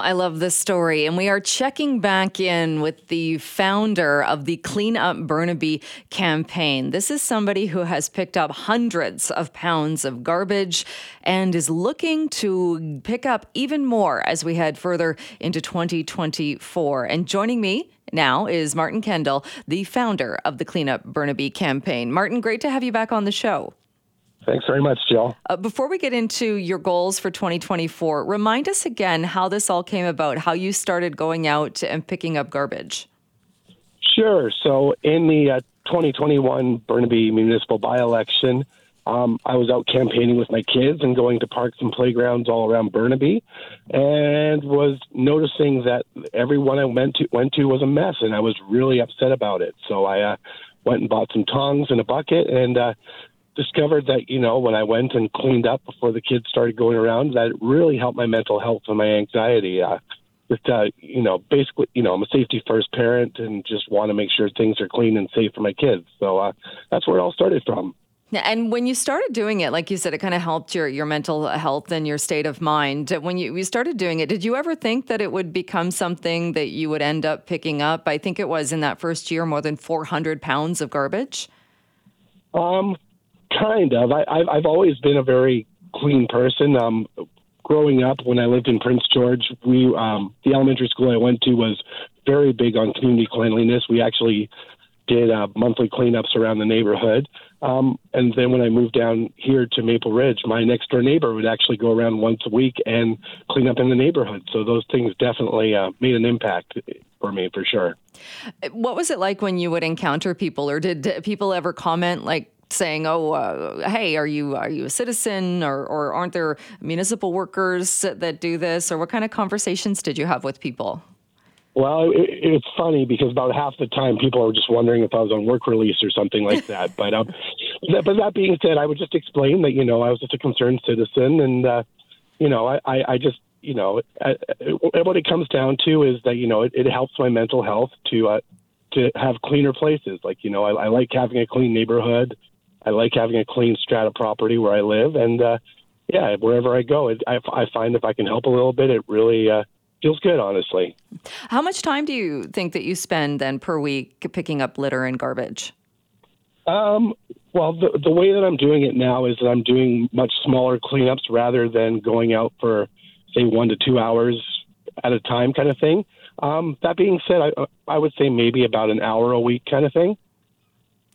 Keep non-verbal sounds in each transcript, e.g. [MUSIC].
I love this story. And we are checking back in with the founder of the Clean Up Burnaby campaign. This is somebody who has picked up hundreds of pounds of garbage and is looking to pick up even more as we head further into 2024. And joining me now is Martin Kendell, the founder of the Clean Up Burnaby campaign. Martin, great to have you back on the show. Thanks very much, Jill. Uh, before we get into your goals for 2024, remind us again how this all came about, how you started going out and picking up garbage. Sure. So, in the uh, 2021 Burnaby municipal by election, um, I was out campaigning with my kids and going to parks and playgrounds all around Burnaby, and was noticing that everyone I went to went to was a mess, and I was really upset about it. So I uh, went and bought some tongs and a bucket, and uh, discovered that you know when I went and cleaned up before the kids started going around, that it really helped my mental health and my anxiety. Uh, with uh, you know, basically, you know, I'm a safety first parent and just want to make sure things are clean and safe for my kids. So uh, that's where it all started from. And when you started doing it, like you said, it kind of helped your, your mental health and your state of mind. When you, you started doing it, did you ever think that it would become something that you would end up picking up? I think it was in that first year more than 400 pounds of garbage. Um, Kind of. I, I've I've always been a very clean person. Um, growing up, when I lived in Prince George, we um, the elementary school I went to was very big on community cleanliness. We actually did uh, monthly cleanups around the neighborhood. Um, and then when I moved down here to Maple Ridge, my next door neighbor would actually go around once a week and clean up in the neighborhood. So those things definitely uh, made an impact for me for sure. What was it like when you would encounter people, or did people ever comment like, saying, "Oh, uh, hey, are you are you a citizen, or or aren't there municipal workers that do this, or what kind of conversations did you have with people?" Well, it, it's funny because about half the time people are just wondering if I was on work release or something like [LAUGHS] that. but um, that, but that being said, I would just explain that you know I was just a concerned citizen, and uh, you know I, I, I just you know I, what it comes down to is that you know it, it helps my mental health to uh, to have cleaner places. Like you know I, I like having a clean neighborhood. I like having a clean strata property where I live, and uh, yeah, wherever I go, it, I, I find if I can help a little bit, it really uh, feels good, honestly. How much time do you think that you spend then per week picking up litter and garbage? Um, well, the, the way that I'm doing it now is that I'm doing much smaller cleanups rather than going out for, say, one to two hours at a time kind of thing. Um, that being said, I, I would say maybe about an hour a week kind of thing.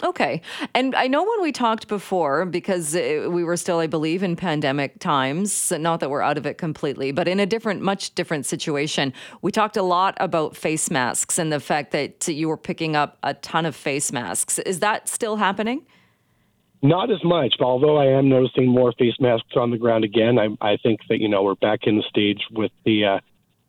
Okay. And I know when we talked before, because we were still, I believe, in pandemic times, not that we're out of it completely, but in a different, much different situation, we talked a lot about face masks and the fact that you were picking up a ton of face masks. Is that still happening? Not as much, although I am noticing more face masks on the ground again, I, I think that, you know, we're back in the stage with the, uh,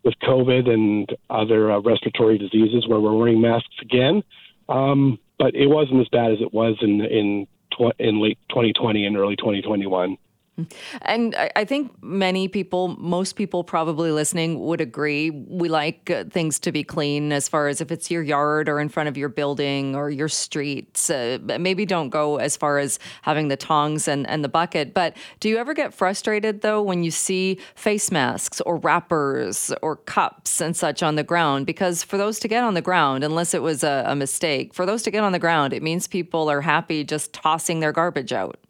with COVID and other uh, respiratory diseases where we're wearing masks again. Um, but it wasn't as bad as it was in in tw- in late 2020 and early 2021. And I think many people, most people probably listening would agree. We like uh, things to be clean as far as if it's your yard or in front of your building or your streets. Uh, maybe don't go as far as having the tongs and, and the bucket. But do you ever get frustrated though when you see face masks or wrappers or cups and such on the ground? Because for those to get on the ground, unless it was a, a mistake, for those to get on the ground, it means people are happy just tossing their garbage out.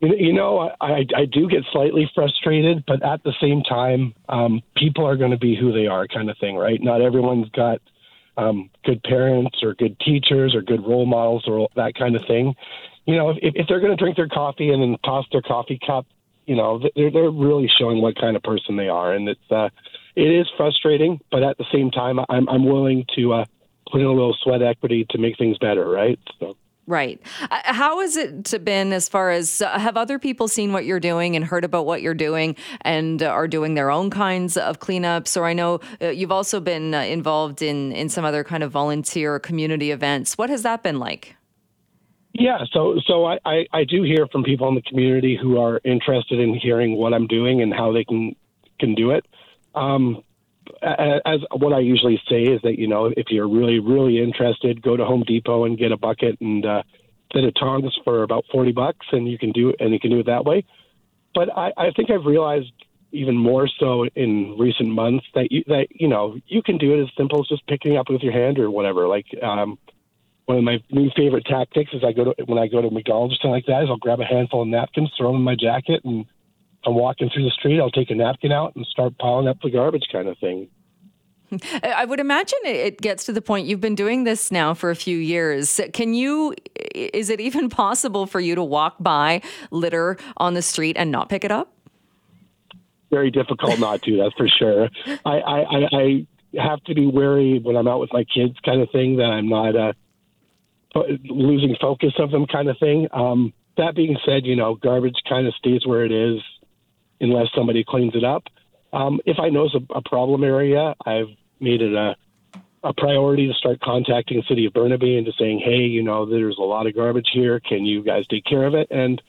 You know, I, I do get slightly frustrated, but at the same time, um, people are going to be who they are, kind of thing, right? Not everyone's got um, good parents or good teachers or good role models or that kind of thing. You know, if, if they're going to drink their coffee and then toss their coffee cup, you know, they're they're really showing what kind of person they are, and it's uh, it is frustrating, but at the same time, I'm I'm willing to uh, put in a little sweat equity to make things better, right? So. Right. Uh, how has it been as far as uh, have other people seen what you're doing and heard about what you're doing and uh, are doing their own kinds of cleanups? Or I know uh, you've also been uh, involved in, in some other kind of volunteer community events. What has that been like? Yeah, so so I, I, I do hear from people in the community who are interested in hearing what I'm doing and how they can can do it. Um, as what I usually say is that you know if you're really really interested, go to Home Depot and get a bucket and uh, set of tongs for about forty bucks, and you can do and you can do it that way. But I, I think I've realized even more so in recent months that you that you know you can do it as simple as just picking up with your hand or whatever. Like um, one of my new favorite tactics is I go to when I go to McDonald's or something like that is I'll grab a handful of napkins, throw them in my jacket, and I'm walking through the street. I'll take a napkin out and start piling up the garbage, kind of thing. I would imagine it gets to the point you've been doing this now for a few years. Can you, is it even [LAUGHS] possible for you to walk by litter on the street and not pick it up? Very difficult not to, that's for sure. I, I, I have to be wary when I'm out with my kids, kind of thing, that I'm not uh, losing focus of them, kind of thing. Um, that being said, you know, garbage kind of stays where it is unless somebody cleans it up. Um, if I know it's a, a problem area, I've made it a a priority to start contacting the city of Burnaby and just saying, hey, you know, there's a lot of garbage here. Can you guys take care of it? And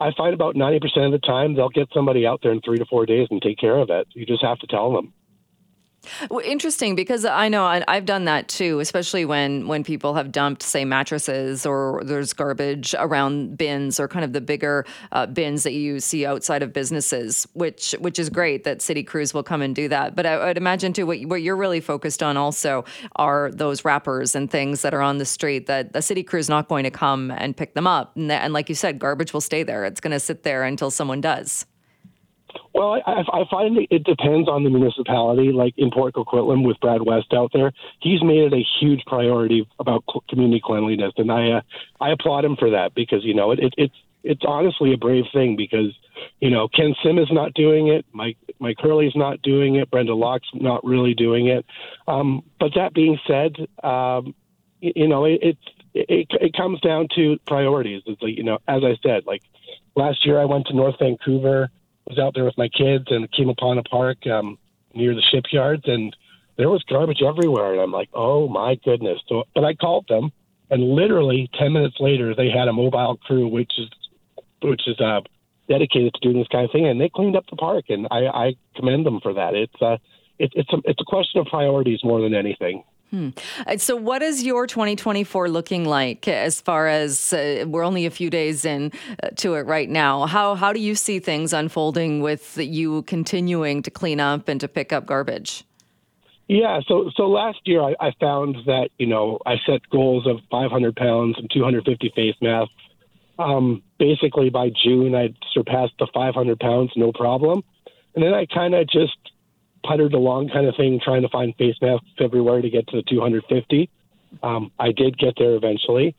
I find about 90% of the time they'll get somebody out there in three to four days and take care of it. You just have to tell them. Well, interesting because I know I, have done that too, especially when when people have dumped, say, mattresses or there's garbage around bins or kind of the bigger uh, bins that you see outside of businesses, which which is great that city crews will come and do that. But I would imagine too what what you're really focused on also are those wrappers and things that are on the street that the city crew is not going to come and pick them up, and, and like you said, garbage will stay there. It's going to sit there until someone does. Well, I, I find it depends on the municipality. Like in Port Coquitlam with Brad West out there, he's made it a huge priority about community cleanliness, and I uh, I applaud him for that because you know it, it it's it's honestly a brave thing because you know Ken Sim is not doing it, Mike Mike Hurley's not doing it, Brenda Locke's not really doing it. Um, but that being said, um, you, you know it, it it it comes down to priorities. It's like you know, as I said, like last year I went to North Vancouver was out there with my kids and came upon a park um, near the shipyards, and there was garbage everywhere. And I'm like, oh my goodness! So, but I called them, and literally ten minutes later, they had a mobile crew, which is which is uh, dedicated to doing this kind of thing, and they cleaned up the park, and I, I commend them for that. It's uh, it, it's a it's a question of priorities more than anything. Hmm. Uh, so, what is your 2024 looking like as far as uh, we're only a few days in uh, to it right now? How, how do you see things unfolding with you continuing to clean up and to pick up garbage? Yeah, so so last year I, I found that you know I set goals of 500 pounds and 250 face masks. Um, basically, by June I'd surpassed the 500 pounds, no problem, and then I kind of just puttered along kind of thing, trying to find face masks everywhere to get to the 250. Um, I did get there eventually,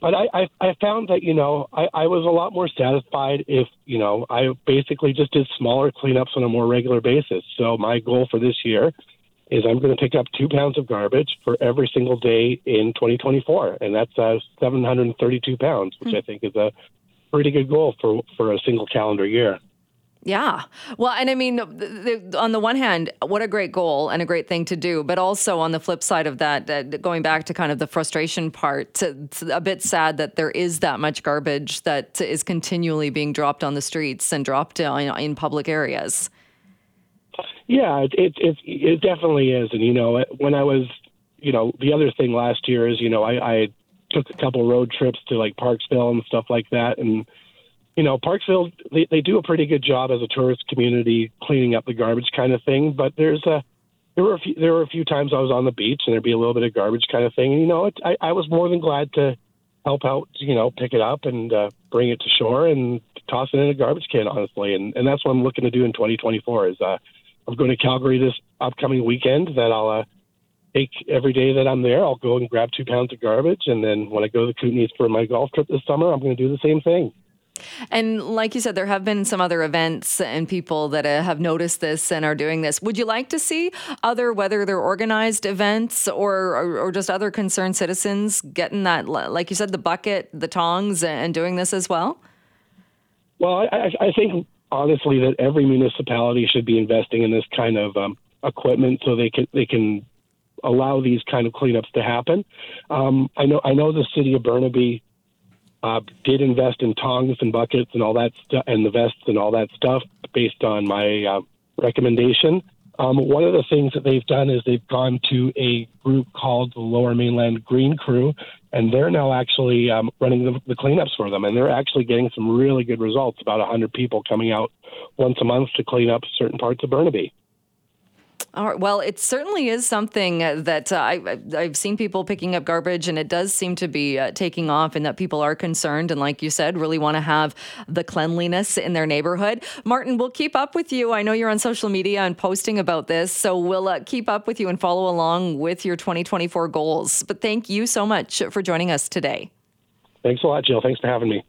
but I, I, I found that you know I, I was a lot more satisfied if you know I basically just did smaller cleanups on a more regular basis. So my goal for this year is I'm going to pick up two pounds of garbage for every single day in 2024, and that's uh, 732 pounds, which mm-hmm. I think is a pretty good goal for for a single calendar year. Yeah. Well, and I mean, the, the, on the one hand, what a great goal and a great thing to do, but also on the flip side of that, uh, going back to kind of the frustration part, it's a bit sad that there is that much garbage that is continually being dropped on the streets and dropped in, in public areas. Yeah, it, it, it, it definitely is. And, you know, when I was, you know, the other thing last year is, you know, I, I took a couple road trips to like Parksville and stuff like that. And, you know, Parksville they, they do a pretty good job as a tourist community cleaning up the garbage kind of thing. But there's a there were a few, there were a few times I was on the beach and there'd be a little bit of garbage kind of thing. And you know, it, I I was more than glad to help out. You know, pick it up and uh, bring it to shore and toss it in a garbage can. Honestly, and and that's what I'm looking to do in 2024. Is uh, I'm going to Calgary this upcoming weekend. That I'll uh, take every day that I'm there. I'll go and grab two pounds of garbage, and then when I go to the Kootenays for my golf trip this summer, I'm going to do the same thing. And like you said, there have been some other events and people that uh, have noticed this and are doing this. Would you like to see other, whether they're organized events or, or, or just other concerned citizens getting that, like you said, the bucket, the tongs, and doing this as well? Well, I, I think honestly that every municipality should be investing in this kind of um, equipment so they can they can allow these kind of cleanups to happen. Um, I know I know the city of Burnaby uh, did invest in tongs and buckets and all that stuff, and the vests and all that stuff based on my uh, recommendation. Um, one of the things that they've done is they've gone to a group called the Lower Mainland Green Crew, and they're now actually um, running the, the cleanups for them, and they're actually getting some really good results. About 100 people coming out once a month to clean up certain parts of Burnaby. All right. Well, it certainly is something that uh, I, I've seen people picking up garbage, and it does seem to be uh, taking off, and that people are concerned, and like you said, really want to have the cleanliness in their neighborhood. Martin, we'll keep up with you. I know you're on social media and posting about this, so we'll uh, keep up with you and follow along with your 2024 goals. But thank you so much for joining us today. Thanks a lot, Jill. Thanks for having me.